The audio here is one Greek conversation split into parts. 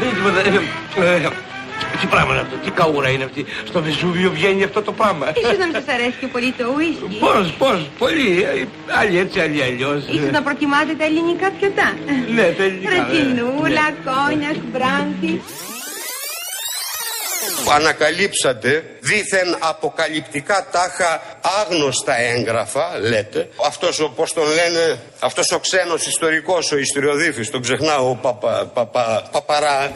τίποτα. Ε, ε, τι πράγμα είναι αυτό, τι καούρα είναι αυτή. Στο Βεσούβιο βγαίνει αυτό το πράγμα. Ίσως να μην σας αρέσει και πολύ το ουίσκι. Πώς, πώς, πολύ. ε, Άλλοι έτσι, άλλοι αλλιώς. Ίσως να προτιμάτε τα ελληνικά πιωτά. Ναι, τα ελληνικά, ναι. Ρετινούλα, Ναι. κόνιας, μπράντι. Ανακαλύψατε δήθεν αποκαλυπτικά τάχα άγνωστα έγγραφα, λέτε. Αυτός ο, πώς τον λένε, αυτός ο ξένος ιστορικός, ο ιστοριοδίφης, τον ξεχνάω, ο παπα, παπα, παπαρά,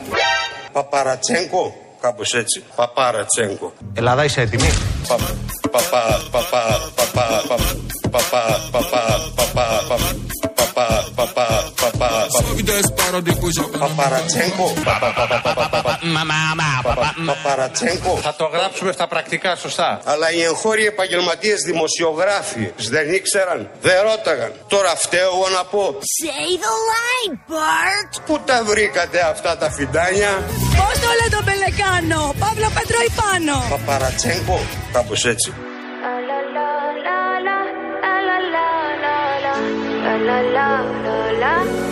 παπαρατσέγκο, κάπως έτσι, παπαρατσέγκο. Ελλάδα είσαι έτοιμη; Πα- παπα- παπα- παπα- πα- παπα- παπα- παπα- Παπαρατσέγκο. Πα- πα- πα- πα- πα- πα- πα- πα- Παπαρατσέγκο. Θα το γράψουμε στα πρακτικά σωστά. Αλλά οι εγχώροι επαγγελματίε δημοσιογράφοι δεν ήξεραν, δεν ρώταγαν. Τώρα φταίω εγώ να πω. Say the line, Bart. Πού τα βρήκατε αυτά τα φιντάνια, Πώς το λέει το πελεκάνο, Παύλο Πέτρο Ιπάνο. Παπαρατσέγκο, κάπω έτσι. People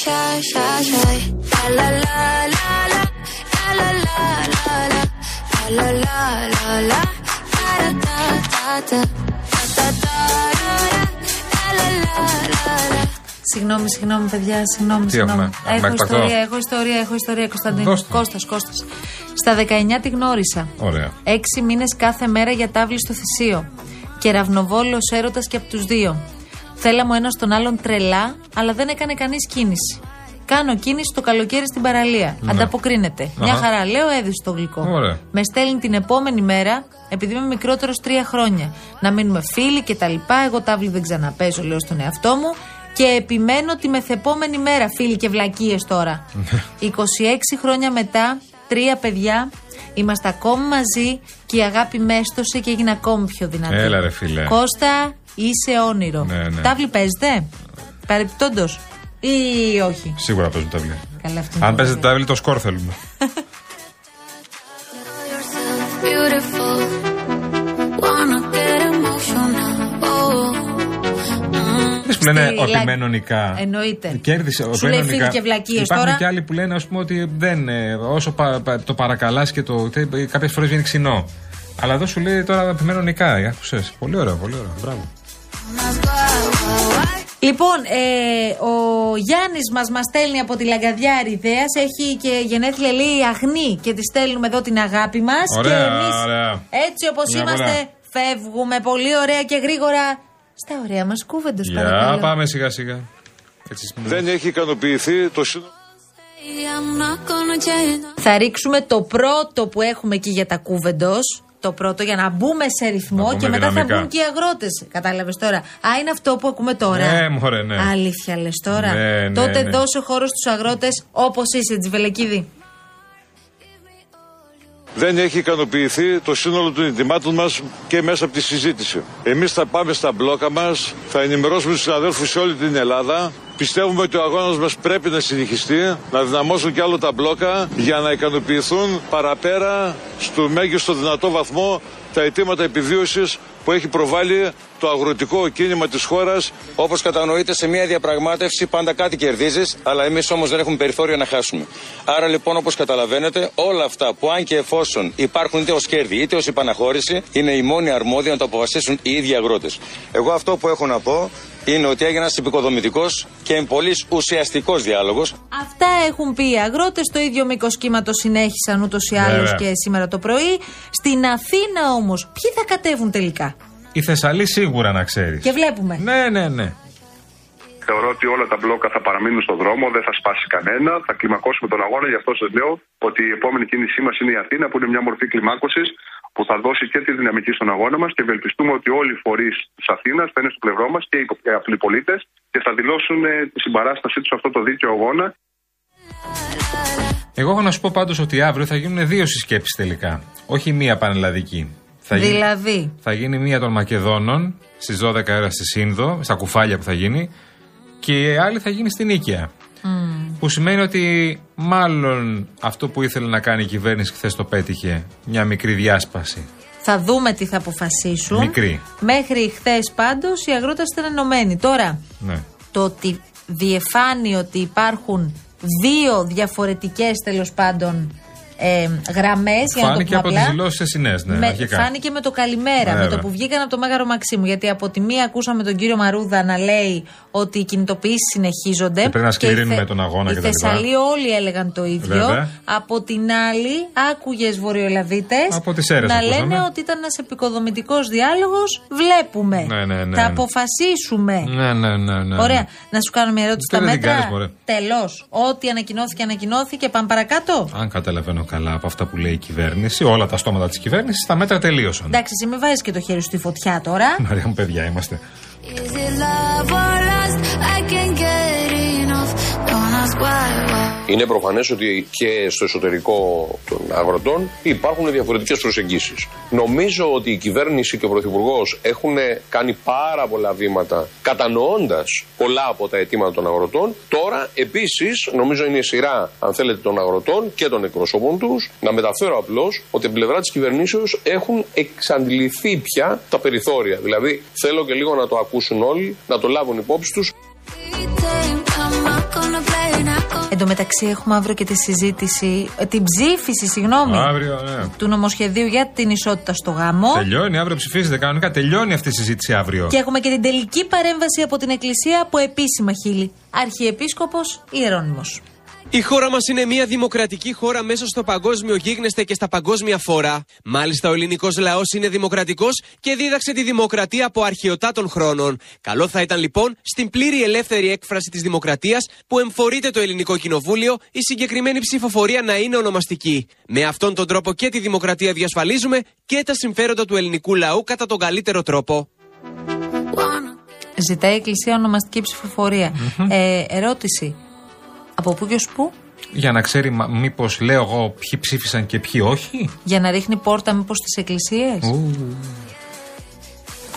shy, shy, shy. La la la la la la la la la la la la la la la da da da da da da da la la la la Συγγνώμη, συγγνώμη, παιδιά, συγγνώμη, Τι συγγνώμη. έχουμε, να Έχω εκπαθώ. ιστορία, έχω ιστορία, έχω ιστορία, Κωνσταντίνο. Δώσ' το. Κώστας, Κώστας. Στα 19 τη γνώρισα. Ωραία. Έξι μήνες κάθε μέρα για τάβλη στο θυσίο. Και ραυνοβόλο έρωτας και από τους δύο. Θέλαμε ο ένας τον άλλον τρελά, αλλά δεν έκανε κανείς κίνηση. Κάνω κίνηση το καλοκαίρι στην παραλία. Ναι. Ανταποκρίνεται. Μια Αχα. χαρά, λέω, έδισε το γλυκό. Ωραία. Με στέλνει την επόμενη μέρα, επειδή είμαι μικρότερος τρία χρόνια. Να μείνουμε φίλοι και τα λοιπά. Εγώ τάβλη δεν ξαναπέζω, λέω στον εαυτό μου. Και επιμένω τη μεθεπόμενη μέρα, φίλοι και βλακίες τώρα. 26 χρόνια μετά, τρία παιδιά, είμαστε ακόμη μαζί και η αγάπη μέστοσε και έγινε ακόμη πιο δυνατή. Έλα, ρε, φίλε. Κώστα, είσαι όνειρο. Ναι, ναι. Τάβλη παίζετε, παρεπιπτόντω. Ή όχι; Σίγουρα παίζουν τα βιβλία. Καλά, αυτό είναι Αν το παίζετε βέβαιο. τα βιβλία, το σκορ θέλουμε. yourself beautiful. Wanna get emotional. Oh. Αυτές που λένε Στη ότι Λα- μένονικά. Εννοείται. Κέρδισε. Σου λέει φίλοι και βλακίες Υπάρχουν τώρα. και άλλοι που λένε ας πούμε, ότι δεν, ε, όσο πα- πα- το παρακαλάς και το. Κάποιες φορές βγαίνει ξινό. Αλλά εδώ σου λέει τώρα επιμένονικά. Άκουσες. Πολύ ωραίο, πολύ ωραίο. Μπράβο. Λοιπόν, ε, ο Γιάννης μας μας στέλνει από τη Λαγκαδιά Αριδέα. Έχει και γενέθλια λέει αγνή και τη στέλνουμε εδώ την αγάπη μας. Ωραία, και εμείς, ωραία. έτσι όπως Μια είμαστε, πολλά. φεύγουμε πολύ ωραία και γρήγορα στα ωραία μας κούβεντος. Για πάμε σιγά σιγά. Έτσι, Δεν έχει ικανοποιηθεί το σύνολο. I'm not gonna change. Θα ρίξουμε το πρώτο που έχουμε εκεί για τα κούβεντος. Το πρώτο για να μπούμε σε ρυθμό Να και μπούμε μετά δυναμικά. θα μπουν και οι αγρότες. Κατάλαβες τώρα. Α, είναι αυτό που ακούμε τώρα. Ναι, μωρέ, ναι. Αλήθεια λες τώρα. Ναι, ναι, Τότε ναι. δώσε χώρο στους αγρότες όπως είσαι, Τζιβελεκίδη. Δεν έχει ικανοποιηθεί το σύνολο των ετοιμάτων μας και μέσα από τη συζήτηση. Εμείς θα πάμε στα μπλόκα μας, θα ενημερώσουμε τους συναδέλφους σε όλη την Ελλάδα. Πιστεύουμε ότι ο αγώνας μας πρέπει να συνεχιστεί, να δυναμώσουν κι άλλο τα μπλόκα για να ικανοποιηθούν παραπέρα στο μέγιστο δυνατό βαθμό τα αιτήματα επιβίωσης που έχει προβάλει το αγροτικό κίνημα της χώρας. Όπως κατανοείτε, σε μια διαπραγμάτευση πάντα κάτι κερδίζεις, αλλά εμείς όμως δεν έχουμε περιθώριο να χάσουμε. Άρα λοιπόν, όπως καταλαβαίνετε, όλα αυτά που αν και εφόσον υπάρχουν είτε ως κέρδη είτε ως υπαναχώρηση, είναι οι μόνοι αρμόδιοι να το αποφασίσουν οι ίδιοι αγρότες. Εγώ αυτό που έχω να πω είναι ότι έγινε ένας επικοδομητικός και πολύ ουσιαστικός διάλογος. Αυτά έχουν πει οι αγρότες. Το ίδιο μήκος κύματο συνέχισαν ούτως ή άλλως Βέβαια. και σήμερα το πρωί. Στην Αθήνα όμως, ποιοι θα κατέβουν τελικά; Η Θεσσαλή σίγουρα να ξέρεις. Και βλέπουμε. Ναι, ναι, ναι. Θεωρώ ότι όλα τα μπλόκα θα παραμείνουν στον δρόμο, δεν θα σπάσει κανένα. Θα κλιμακώσουμε τον αγώνα. Γι' αυτό σας λέω ότι η επόμενη κίνησή μας είναι η Αθήνα, που είναι μια μορφή κλιμάκωσης που θα δώσει και τη δυναμική στον αγώνα μας και ευελπιστούμε ότι όλοι οι φορείς της Αθήνας θα είναι στο πλευρό μας και οι απλοί πολίτες και θα δηλώσουν ε, τη συμπαράστασή τους σε αυτό το δίκαιο αγώνα Εγώ έχω να σου πω πάντως ότι αύριο θα γίνουν δύο συσκέψεις τελικά. Όχι μία πανελλαδική. Θα γίνει- Δηλαδή; θα γίνει μία των Μακεδόνων στις 12 ώρα στη Σύνδο, στα κουφάλια που θα γίνει. Και η άλλη θα γίνει στην Νίκαια. Που σημαίνει ότι μάλλον αυτό που ήθελε να κάνει η κυβέρνηση χθες το πέτυχε. Μια μικρή διάσπαση. Θα δούμε τι θα αποφασίσουν. Μικρή. Μέχρι χθες πάντως οι αγρότες ήταν ενωμένοι. Τώρα, Ναι. το ότι διεφάνει ότι υπάρχουν δύο διαφορετικές τέλος πάντων ε, γραμμές, για να το Φάνηκε πούμε από τις απλά. δηλώσει Εσυνές, ναι, με, αρχικά. φάνηκε με το καλημέρα, με Βέβαια. το που βγήκαν από το Μέγαρο Μαξίμου. Γιατί από τη μία ακούσαμε τον κύριο Μαρούδα να λέει ότι οι κινητοποιήσεις συνεχίζονται. Και πρέπει να η σκληρύνουμε Θε- τον αγώνα Οι κτλ. Θεσσαλοί όλοι έλεγαν το ίδιο. Βέβαια. Από την άλλη, άκουγες Βορειοελλαδίτε Από τις Σέρρες να ακούσαμε. λένε ότι ήταν ένας επικοδομητικός διάλογος. Βλέπουμε. Ναι, ναι, ναι, Θα ναι. αποφασίσουμε. Ναι, ναι, ναι. ναι. Ωραία. Να σου κάνω μια ερώτηση. Τώρα Τα δεν την μέτρα. κάνεις, μωρέ. Τελώς. Ό,τι ανακοινώθηκε, ανακοινώθηκε. Πάμε παρακάτω. Αν καταλαβαίνω καλά από αυτά που λέει η κυβέρνηση, όλα τα στόματα της κυβέρνησης, τα μέτρα τελείωσαν. Εντάξει, εσύ μην βάζεις και το χέρι σου στη φωτιά τώρα. Μαρία μου, παιδιά είμαστε. Is it love or lust? I can't get enough. Don't ask why, why. Είναι προφανές ότι και στο εσωτερικό των αγροτών υπάρχουν διαφορετικές προσεγγίσεις. Νομίζω ότι η κυβέρνηση και ο Πρωθυπουργός έχουν κάνει πάρα πολλά βήματα κατανοώντας πολλά από τα αιτήματα των αγροτών. Τώρα επίσης νομίζω είναι η σειρά αν θέλετε των αγροτών και των εκπροσώπων τους να μεταφέρω απλώς ότι από την πλευρά της κυβερνήσεως έχουν εξαντληθεί πια τα περιθώρια. Δηλαδή θέλω και λίγο να το ακούσουν όλοι, να το λάβουν υπόψη τους τω μεταξύ, έχουμε αύριο και τη συζήτηση, ε, την ψήφιση, συγγνώμη, Αύριο, ναι. του νομοσχεδίου για την ισότητα στο γάμο. Τελειώνει, αύριο ψηφίζεται κανονικά. Τελειώνει αυτή η συζήτηση αύριο. Και έχουμε και την τελική παρέμβαση από την Εκκλησία από επίσημα χείλη. Αρχιεπίσκοπος Ιερώνυμος. Η χώρα μας είναι μια δημοκρατική χώρα μέσα στο παγκόσμιο γίγνεσθε και στα παγκόσμια φόρα. Μάλιστα, ο ελληνικός λαός είναι δημοκρατικός και δίδαξε τη δημοκρατία από αρχαιοτά των χρόνων. Καλό θα ήταν λοιπόν στην πλήρη ελεύθερη έκφραση της δημοκρατίας που εμφορείται το ελληνικό κοινοβούλιο η συγκεκριμένη ψηφοφορία να είναι ονομαστική. Με αυτόν τον τρόπο και τη δημοκρατία διασφαλίζουμε και τα συμφέροντα του ελληνικού λαού κατά τον καλύτερο τρόπο. Ζητάει η Εκκλησία ονομαστική ψηφοφορία. Ε, ερώτηση. Από πού και ως πού; Για να ξέρει, μήπως λέω εγώ ποιοι ψήφισαν και ποιοι όχι. Για να ρίχνει πόρτα μήπως στις εκκλησίες.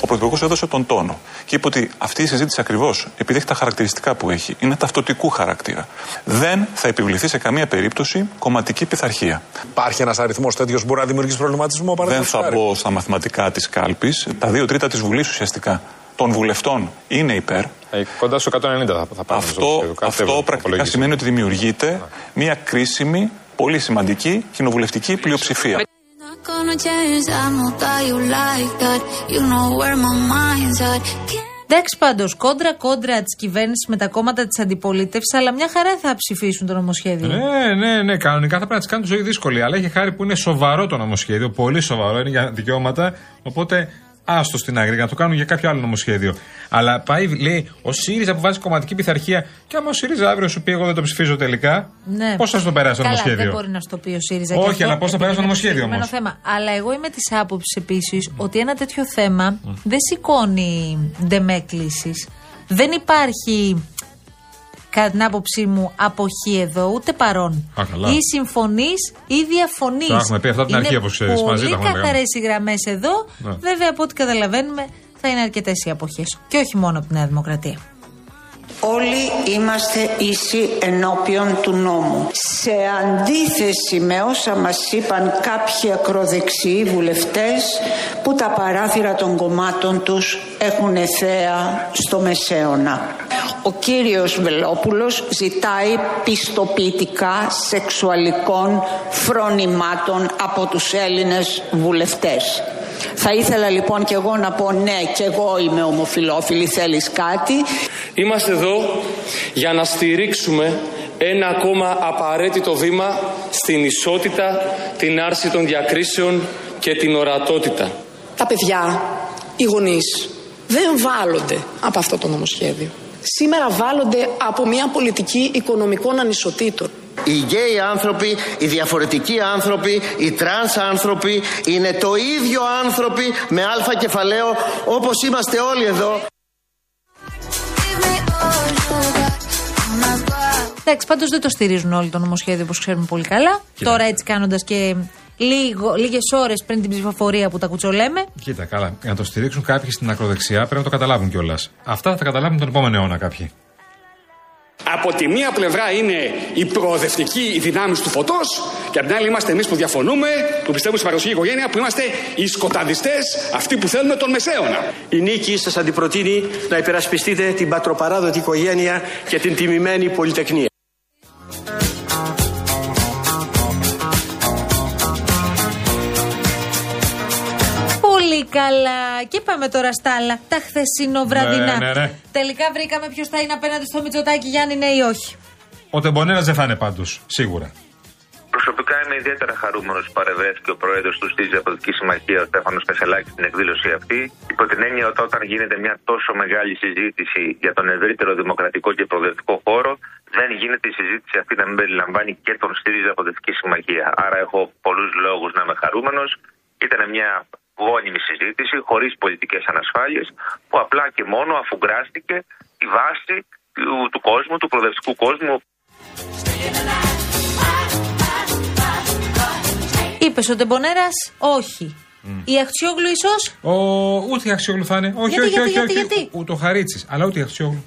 Ο Πρωθυπουργός έδωσε τον τόνο και είπε ότι αυτή η συζήτηση ακριβώς, επειδή έχει τα χαρακτηριστικά που έχει, είναι ταυτοτικού χαρακτήρα. Δεν θα επιβληθεί σε καμία περίπτωση κομματική πειθαρχία. Υπάρχει ένας αριθμός τέτοιος που μπορεί να δημιουργήσει προβληματισμό, Δεν παραδείγματος θα χάρη. μπω στα μαθηματικά της κάλπης. Τα δύο τρίτα της Βουλής ουσιαστικά των βουλευτών είναι υπέρ. Κοντά στο 190 θα, θα πάμε. Αυτό, αυτό πρακτικά σημαίνει ότι δημιουργείται μια κρίσιμη, πολύ σημαντική κοινοβουλευτική πλειοψηφία. Not gonna change. I know that you like that. You know where my mind's at. Can't Εντάξει πάντως, κόντρα κόντρα της κυβέρνησης με τα κόμματα της αντιπολίτευσης, αλλά μια χαρά θα ψηφίσουν το νομοσχέδιο. Ναι, ναι, ναι. Κανονικά θα πρέπει να τη κάνουν τη ζωή δύσκολη. Αλλά έχει χάρη που είναι σοβαρό το νομοσχέδιο. Πολύ σοβαρό. Είναι για δικαιώματα. Οπότε άστο στην άκρη για να το κάνουν για κάποιο άλλο νομοσχέδιο. Αλλά πάει, λέει, ο ΣΥΡΙΖΑ που βάζει κομματική πειθαρχία. Και άμα ο ΣΥΡΙΖΑ αύριο σου πει: Εγώ δεν το ψηφίζω τελικά. Ναι. Πώς θα στο περάσει το Καλά, νομοσχέδιο; δεν μπορεί να στο πει ο ΣΥΡΙΖΑ. Όχι, και αυτό, αλλά πώς θα περάσει το επειδή είναι νομοσχέδιο συγκεκριμένο όμως; θέμα. Αλλά εγώ είμαι της άποψης επίσης ότι ένα τέτοιο θέμα δεν σηκώνει ντεμέκληση. Δεν υπάρχει, κατά την άποψή μου, αποχή εδώ, ούτε παρόν. Α, καλά. Ή συμφωνείς ή διαφωνείς. Τα έχουμε πει αυτά από την αρχή, όπως ξέρεις. Μαζί τα Πολύ έχουμε καθαρές κάνει. οι γραμμές εδώ. Ναι. Βέβαια, από ό,τι καταλαβαίνουμε, θα είναι αρκετές οι αποχές. Και όχι μόνο από τη Νέα Δημοκρατία. Όλοι είμαστε ίσοι ενώπιον του νόμου. Σε αντίθεση με όσα μας είπαν κάποιοι ακροδεξιοί βουλευτές που τα παράθυρα των κομμάτων τους έχουν θέα στο μεσαίωνα. Ο κύριος Βελόπουλος ζητάει πιστοποιητικά σεξουαλικών φρονημάτων από τους Έλληνες βουλευτές. Θα ήθελα λοιπόν και εγώ να πω ναι και εγώ είμαι ομοφιλόφιλη θέλεις κάτι; Είμαστε εδώ για να στηρίξουμε ένα ακόμα απαραίτητο βήμα στην ισότητα, την άρση των διακρίσεων και την ορατότητα. Τα παιδιά, οι γονείς, δεν βάλλονται από αυτό το νομοσχέδιο. Σήμερα βάλλονται από μια πολιτική οικονομικών ανισοτήτων. Οι γκέι άνθρωποι, οι διαφορετικοί άνθρωποι, οι τρανς άνθρωποι είναι το ίδιο άνθρωποι με αλφα κεφαλαίο όπως είμαστε όλοι εδώ. Εντάξει, πάντως δεν το στηρίζουν όλοι το νομοσχέδιο όπως ξέρουμε πολύ καλά. Κοίτα. Τώρα έτσι κάνοντας και λίγες ώρες πριν την ψηφοφορία που τα κουτσολέμε. Κοίτα, καλά. Για να το στηρίξουν κάποιοι στην ακροδεξιά πρέπει να το καταλάβουν κιόλας. Αυτά θα τα καταλάβουν τον επόμενο αιώνα κάποιοι. Από τη μία πλευρά είναι οι προοδευτικοί οι δυνάμεις του φωτός, και από την άλλη είμαστε εμείς που διαφωνούμε, που πιστεύουμε στην παραδοσιακή οικογένεια, που είμαστε οι σκοταδιστές, αυτοί που θέλουμε τον μεσαίωνα. Η νίκη σας αντιπροτείνει να υπερασπιστείτε την πατροπαράδοτη οικογένεια και την τιμημένη πολυτεχνία. Καλά. Και πάμε τώρα στα άλλα. Τα χθεσινοβραδινά. Ναι, ναι, ναι. Τελικά βρήκαμε ποιος θα είναι απέναντι στο Μητσοτάκι, Γιάννη, ναι ή όχι. Ο Τεμπονέρα δεν θα είναι πάντως, σίγουρα. Προσωπικά είμαι ιδιαίτερα χαρούμενος που παρευρέθηκε ο πρόεδρος του στη Διαπολιτική Συμμαχία, ο Στέφανος Πεσελάκη, στην εκδήλωση αυτή. Υπό την έννοια ότι όταν γίνεται μια τόσο μεγάλη συζήτηση για τον ευρύτερο δημοκρατικό και προοδευτικό χώρο, δεν γίνεται η συζήτηση αυτή να μην περιλαμβάνει και τον ΣΥΡΙΖΑ Αποδευτική Συμμαχία. Άρα έχω πολλούς λόγους να είμαι χαρούμενος. Ήταν μια γόνιμη συζήτηση, χωρίς πολιτικές ανασφάλειες, που απλά και μόνο αφουγκράστηκε τη βάση του, του κόσμου, του προοδευτικού κόσμου, Είπες ο Τεμπονέρα, όχι. Η Αχτσιόγλου ίσως; Ο... Ούτε η Αξιόγλου θα είναι. Όχι, Γιατί, όχι, γιατί, όχι. γιατί, όχι. γιατί; Ούτε ο Χαρίτσης, αλλά ούτε η Αξιόγλου.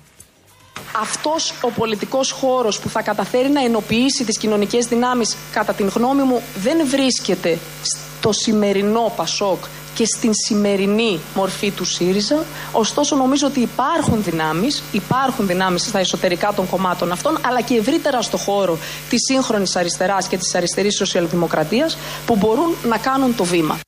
Αυτός ο πολιτικός χώρος που θα καταφέρει να ενοποιήσει τις κοινωνικές δυνάμεις, κατά την γνώμη μου, δεν βρίσκεται στο σημερινό Πασόκ και στην σημερινή μορφή του ΣΥΡΙΖΑ. Ωστόσο, νομίζω ότι υπάρχουν δυνάμεις, υπάρχουν δυνάμεις στα εσωτερικά των κομμάτων αυτών, αλλά και ευρύτερα στο χώρο της σύγχρονης αριστεράς και της αριστερής σοσιαλδημοκρατίας, που μπορούν να κάνουν το βήμα.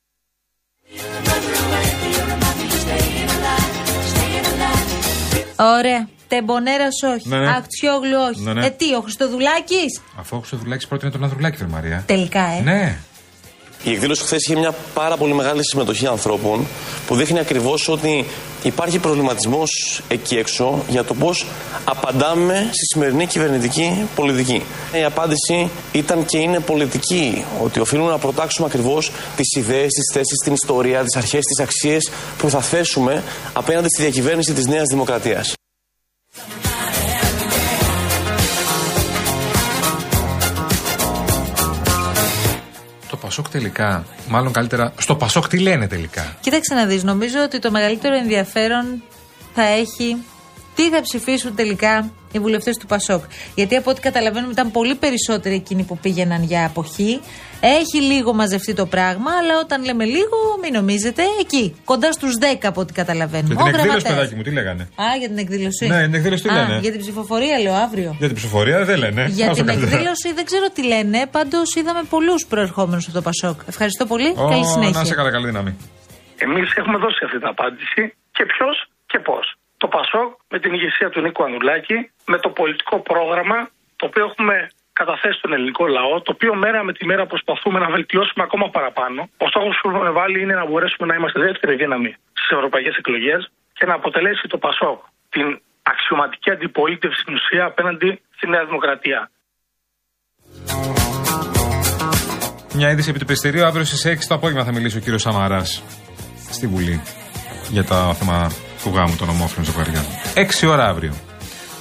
Ωραία. Τεμπονέρας όχι. Ναι, ναι. Αχτσιόγλου όχι. Ναι, ναι. Ε, τι, ο Χριστοδουλάκης; Αφού ο Χρυστοδουλάκη πρότεινε τον Ανδρουλάκη, Φερ Μαρία. Τελικά, ε. Ναι. Η εκδήλωση χθες είχε μια πάρα πολύ μεγάλη συμμετοχή ανθρώπων που δείχνει ακριβώς ότι υπάρχει προβληματισμός εκεί έξω για το πώς απαντάμε στη σημερινή κυβερνητική πολιτική. Η απάντηση ήταν και είναι πολιτική. Ότι οφείλουμε να προτάξουμε ακριβώς τις ιδέες, τις θέσεις, την ιστορία, τις αρχές, τις αξίες που θα θέσουμε απέναντι στη διακυβέρνηση της Νέας Δημοκρατίας. Πασόκ τελικά, μάλλον καλύτερα. Στο Πασόκ τι λένε τελικά; Κοίταξε να δεις. Νομίζω ότι το μεγαλύτερο ενδιαφέρον θα έχει τι θα ψηφίσουν τελικά οι βουλευτές του Πασόκ. Γιατί από ό,τι καταλαβαίνουμε ήταν πολύ περισσότεροι εκείνοι που πήγαιναν για αποχή. Έχει λίγο μαζευτεί το πράγμα, αλλά όταν λέμε λίγο, μην νομίζετε, εκεί, κοντά στους 10 από ό,τι καταλαβαίνουμε. Για την Ο εκδήλωση, γραμματέας. παιδάκι μου, τι λέγανε; Α, για την εκδήλωση. Ναι, την εκδήλωση τι Α, λένε; Για την ψηφοφορία, λέω αύριο. Για την ψηφοφορία δεν λένε. Για Όσο την καλύτερα. εκδήλωση δεν ξέρω τι λένε. Πάντως είδαμε πολλούς προερχόμενους από το Πασόκ. Ευχαριστώ πολύ. Ω, Καλή συνέχεια. Να σε καλά, καλή δύναμη. Εμείς έχουμε δώσει αυτή την απάντηση και ποιος και πώς. Το Πασόκ με την ηγεσία του Νίκου Ανδουλάκη, με το πολιτικό πρόγραμμα το οποίο έχουμε καταθέσει στον ελληνικό λαό, το οποίο μέρα με τη μέρα προσπαθούμε να βελτιώσουμε ακόμα παραπάνω. Ο στόχος που έχουμε βάλει είναι να μπορέσουμε να είμαστε δεύτερη δύναμη στις ευρωπαϊκές εκλογές και να αποτελέσει το Πασόκ την αξιωματική αντιπολίτευση στην ουσία απέναντι στη Νέα Δημοκρατία. Μια είδηση επί του πιστηρίου. Αύριο στις 6 το απόγευμα θα μιλήσει ο κύριος Σαμαράς στη Βουλή για το θέμα του γάμου των ομόφυλων ζευγαριών. 6 ώρα αύριο.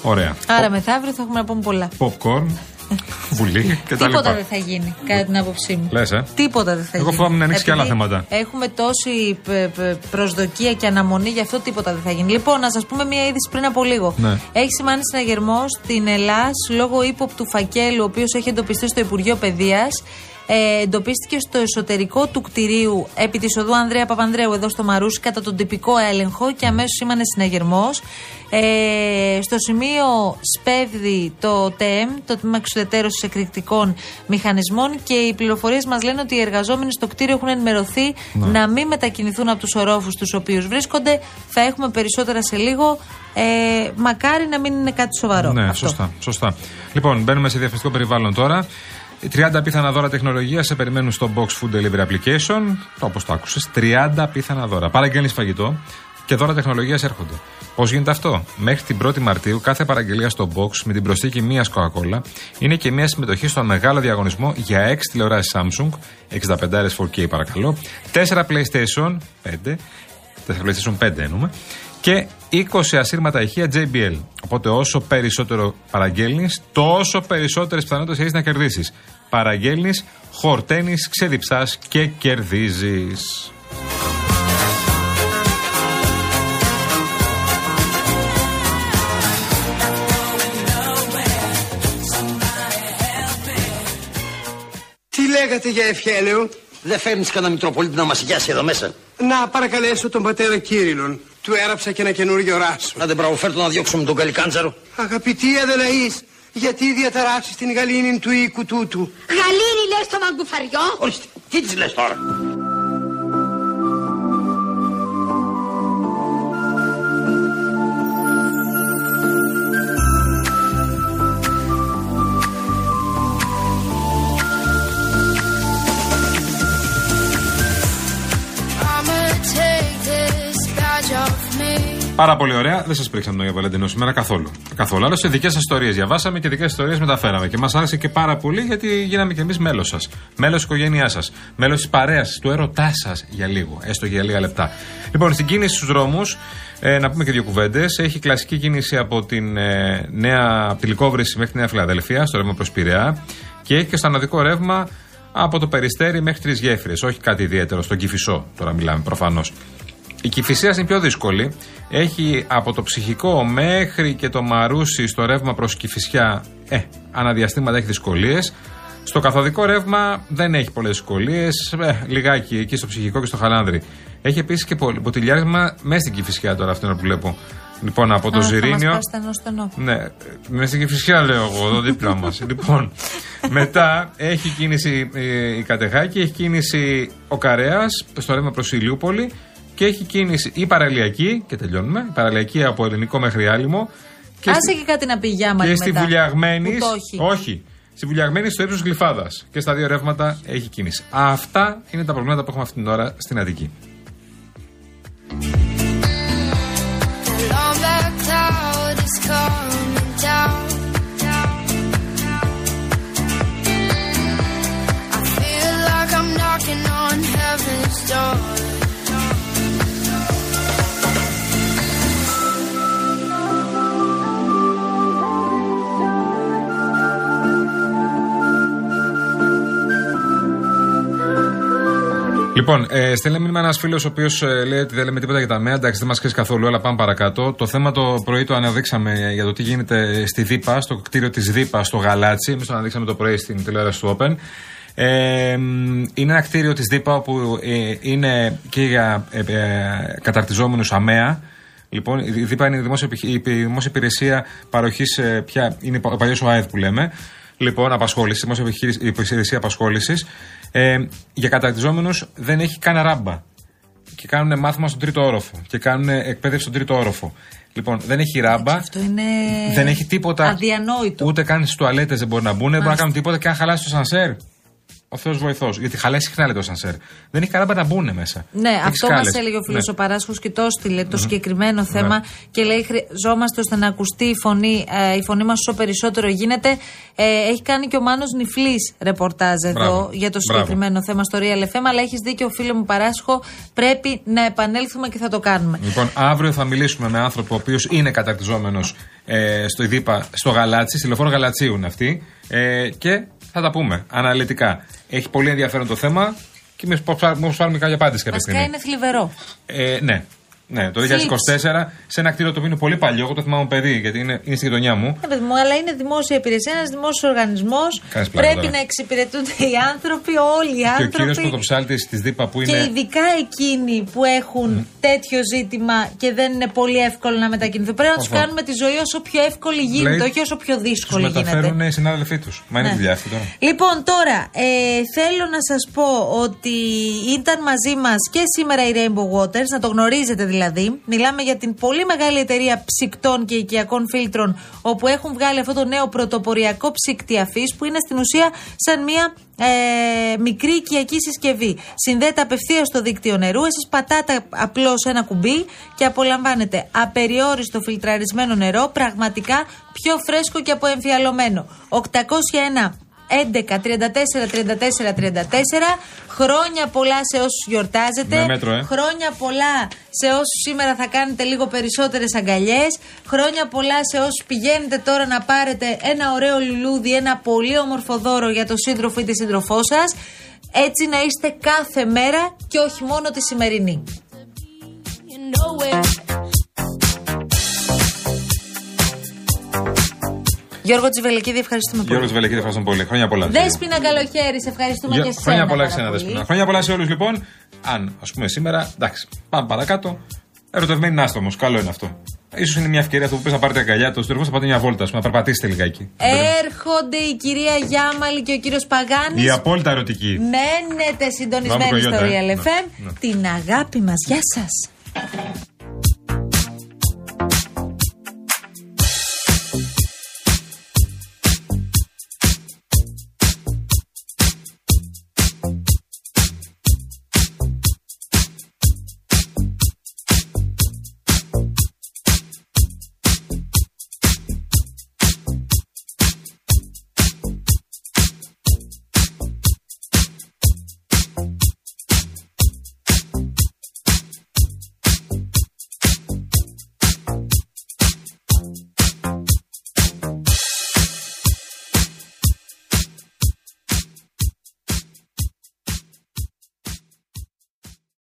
Ωραία. Άρα μεθαύριο θα έχουμε να πούμε πολλά. Popcorn, Βουλή και τα Τίποτα λοιπά. δεν θα γίνει, κατά την άποψή μου. Λες, ε; Τίποτα δεν θα Εγώ γίνει. φοβάμαι να ανοίξει και άλλα Επειδή θέματα. Έχουμε τόση π- π- προσδοκία και αναμονή, γι' αυτό τίποτα δεν θα γίνει. Λοιπόν, να σας πούμε μια είδηση πριν από λίγο. Ναι. Έχει σημάνει συναγερμό στην Ελλάδα λόγω ύποπτου φακέλου, ο οποίος έχει εντοπιστεί στο Υπουργείο Παιδείας. Ε, εντοπίστηκε στο εσωτερικό του κτηρίου επί της οδού Ανδρέα Παπανδρέου εδώ στο Μαρούσι κατά τον τυπικό έλεγχο και αμέσως σήμανε συναγερμός. Ε, στο σημείο σπέβδει το ΤΕΜ, το Τμήμα Εξουδετέρωση Εκρηκτικών Μηχανισμών και οι πληροφορίες μας λένε ότι οι εργαζόμενοι στο κτίριο έχουν ενημερωθεί Ναι. να μην μετακινηθούν από τους ορόφους του οποίους βρίσκονται. Θα έχουμε περισσότερα σε λίγο. Ε, μακάρι να μην είναι κάτι σοβαρό. Ναι, αυτό. σωστά, σωστά. Λοιπόν, μπαίνουμε σε διαφορετικό περιβάλλον τώρα. 30 πιθανά δώρα τεχνολογίας σε περιμένουν στο Box Food Delivery Application. Όπως το άκουσες, 30 πιθανά δώρα. Παραγγέλνεις φαγητό και δώρα τεχνολογία έρχονται. Πώς γίνεται αυτό, Μέχρι την 1η Μαρτίου κάθε παραγγελία στο Box με την προσθήκη μίας Coca-Cola είναι και μία συμμετοχή στον μεγάλο διαγωνισμό για 6 τηλεοράσεις Samsung, 65 4K παρακαλώ, 4 PlayStation 5, 4 PlayStation 5 εννοούμε, και 20 ασύρματα ηχεία JBL. Οπότε όσο περισσότερο παραγγέλνεις, τόσο περισσότερες πιθανότητες έχεις να κερδίσεις. Παραγγέλνεις, χορταίνεις, ξεδιψάς και κερδίζεις. Λέγατε για ευχέλαιο. Δεν φέρνεις κανένα Μητροπολίτη να μας γιάσει εδώ μέσα. Να παρακαλέσω τον πατέρα Κύριλον. Του έγραψα και ένα καινούριο ράσο. Να δεν μπραβοφέρτο να διώξουμε τον Καλικάντζαρο. Αγαπητή Αδελαής, γιατί διαταράσσει την γαλήνη του οίκου τούτου; Γαλήνη λες το μαγκουφαριό; Ορίστε, τι της λες τώρα; Πάρα πολύ ωραία. Δεν σας πρίξαμε για Βαλεντινό σήμερα καθόλου. Καθόλου. Άλλωστε, δικές σας ιστορίες διαβάσαμε και δικές ιστορίες μεταφέραμε. Και μας άρεσε και πάρα πολύ γιατί γίναμε κι εμείς μέλος σας. Μέλος της οικογένειάς σας. Μέλος της παρέας του έρωτά σας για λίγο. Έστω για λίγα λεπτά. Λοιπόν, στην κίνηση στους δρόμους, ε, να πούμε και δύο κουβέντες. Έχει κλασική κίνηση από την ε, νέα από τη Λικόβρηση μέχρι τη Νέα Φιλαδέλφια, στο ρεύμα προς Πειραιά. Και έχει και στο ανωδικό ρεύμα από το Περιστέρι μέχρι τρεις γέφυρες. Όχι κάτι ιδιαίτερο, στον Κυφισό τώρα μιλάμε προφανώς. Η Κυφυσία είναι πιο δύσκολη. Έχει από το ψυχικό μέχρι και το μαρούσι στο ρεύμα προς Κυφυσιά, ε, αναδιαστήματα έχει δυσκολίες. Στο καθοδικό ρεύμα δεν έχει πολλές δυσκολίες. Ε, λιγάκι εκεί στο ψυχικό και στο χαλάνδρι. Έχει επίσης και πολ- ποτηλιάρισμα μέσα στην Κυφυσιά τώρα, αυτό είναι που βλέπω. Λοιπόν, από το Α, θα μας Ζηρίνιο. πάει στενό στενό. Ναι, μες στην Κυφυσιά λέω εγώ, εδώ δίπλα μας. λοιπόν, μετά έχει κίνηση ε, η Κατεχάκη, έχει κίνηση ο Καρέας στο ρεύμα προς Ηλιούπολη και έχει κίνηση η παραλιακή, και τελειώνουμε, η παραλιακή από ελληνικό μέχρι άλυμο. Και, Άσε στη, και κάτι να πει για και στη Βουλιαγμένη. Που το έχει. Όχι. Στη Βουλιαγμένης στο ύψος Γλυφάδας. Και στα δύο ρεύματα έχει κίνηση. Αυτά είναι τα προβλήματα που έχουμε αυτή την ώρα στην Αττική. The Λοιπόν, ε, στέλνει μήνυμα ένας φίλος ο οποίος ε, λέει ότι δεν λέμε τίποτα για τα ΜΕΑ. Εντάξει, δεν μας ξέρει καθόλου, αλλά πάμε παρακάτω. Το θέμα το πρωί το αναδείξαμε για το τι γίνεται στη ΔΥΠΑ, στο κτίριο της ΔΥΠΑ στο Γαλάτσι. Εμείς το αναδείξαμε το πρωί στην τηλεόραση του Open. Ε, μ, είναι ένα κτίριο της ΔΥΠΑ όπου ε, είναι και για ε, ε, καταρτιζόμενους ΑΜΕΑ. Λοιπόν, η ΔΥΠΑ είναι η δημόσια, επιχει- η δημόσια υπηρεσία παροχής, πια είναι ο παλιός ΟΑΕΔ που λέμε. Λοιπόν, απασχόληση, δημόσια επιχείρηση- υπηρεσία απασχόλησης. Ε, για καταρτιζόμενους δεν έχει καν ράμπα. Και κάνουν μάθημα στον τρίτο όροφο. Και κάνουν εκπαίδευση στον τρίτο όροφο. Λοιπόν, δεν έχει ράμπα. Αυτό είναι. Δεν έχει τίποτα. Αδιανόητο. Ούτε καν στις τουαλέτες δεν μπορεί να μπουν, δεν μπορεί να Μάλιστα. κάνουν τίποτα και αν χαλάσει το σανσέρ. Ο Θεός βοηθός. Γιατί χαλάει συχνά λέει το σανσέρ. Δεν έχει ράμπα να μπουν μέσα. Ναι, Έχεις αυτό μας σκάλες. έλεγε ο φίλος Ναι. ο Παράσχος και το έστειλε το Μμμ. συγκεκριμένο θέμα Ναι. και λέει: Χρειαζόμαστε ώστε να ακουστεί η φωνή, ε, η φωνή μας όσο περισσότερο γίνεται. Ε, έχει κάνει και ο Μάνος Νιφλή ρεπορτάζ εδώ Μπράβο. για το Μπράβο. συγκεκριμένο θέμα στο Real FM. Αλλά έχεις δίκιο, φίλο μου Παράσχο. Πρέπει να επανέλθουμε και θα το κάνουμε. Λοιπόν, αύριο θα μιλήσουμε με άνθρωπο ο οποίος είναι καταρτιζόμενος ε, στο ΙΔΙΠΑ, στο Γαλάτσι, στη λεωφόρο Γαλατσίου είναι αυτή. Ε, και θα τα πούμε αναλυτικά. Έχει πολύ ενδιαφέρον το θέμα και εμεί πώ πάρουμε κάποια απάντηση κάποια Βασικά στιγμή. είναι θλιβερό. Ε, ναι. Ναι, το 2024 Θλίψη. σε ένα κτίριο το οποίο είναι πολύ παλιό. Εγώ το θυμάμαι παιδί, γιατί είναι, είναι στη γειτονιά μου. Ναι, παιδί μου, αλλά είναι δημόσια υπηρεσία, ένας δημόσιος οργανισμός. Κάνεις πλάκα Πρέπει τώρα. να εξυπηρετούνται οι άνθρωποι, όλοι οι Και ο άνθρωποι. κύριο πρωτοψάλτης της ΔΥΠΑ που Και είναι. ειδικά εκείνοι που έχουν τέτοιο ζήτημα και δεν είναι πολύ εύκολο να μετακινηθούν. Πρέπει να τους Οφα. κάνουμε τη ζωή όσο πιο εύκολη γίνεται, Λέει, όχι όσο πιο Τους δύσκολη γίνεται. μεταφέρουν οι συνάδελφοί τους. Μα είναι Ναι. δουλειά αυτή τώρα. Λοιπόν, τώρα ε, θέλω να σας πω ότι ήταν μαζί μας και σήμερα η Rainbow Waters, να το γνωρίζετε δηλαδή. Μιλάμε για την πολύ μεγάλη εταιρεία ψυκτών και οικιακών φίλτρων, όπου έχουν βγάλει αυτό το νέο πρωτοποριακό ψυκτη αφής, που είναι στην ουσία σαν μια ε, μικρή οικιακή συσκευή. Συνδέεται απευθείας στο δίκτυο νερού. Εσείς πατάτε απλώς ένα κουμπί και απολαμβάνετε απεριόριστο φιλτραρισμένο νερό, πραγματικά πιο φρέσκο και αποεμφιαλωμένο. 801 11 34 34 34. Χρόνια πολλά σε όσους γιορτάζετε. Με μέτρο, ε. Χρόνια πολλά σε όσους σήμερα θα κάνετε λίγο περισσότερες αγκαλιές. Χρόνια πολλά σε όσους πηγαίνετε τώρα να πάρετε ένα ωραίο λουλούδι, ένα πολύ όμορφο δώρο για τον σύντροφο ή τη σύντροφό σας. Έτσι να είστε κάθε μέρα και όχι μόνο τη σημερινή. Γιώργο Τσιβελεκίδη, ευχαριστούμε πολύ. Γιώργο Βελεκίδη, ευχαριστώ πολύ. Χρόνια πολλά. Δέσποινα καλοχέρι, σε ευχαριστούμε Για- και εσένα. Χρόνια πολλά πάρα εσένα, πολύ. Δέσποινα. Χρόνια πολλά σε όλους λοιπόν. Αν, ας πούμε, σήμερα, εντάξει, πάμε παρακάτω. Ερωτευμένοι να είστε όμως. Καλό είναι αυτό. σω είναι μια ευκαιρία αυτό που πες να πάρετε αγκαλιά του σύντροφο, να πάτε μια βόλτα, ας πούμε, να περπατήσετε λιγάκι. Έρχονται η κυρία Γιάμαλη και ο κύριος Παγάνης. Η απόλυτα ερωτική. Μένετε συντονισμένοι Βάμε στο κογιόντα, ε. Real Ναι, FM. ναι. Την αγάπη μας. Γεια σας.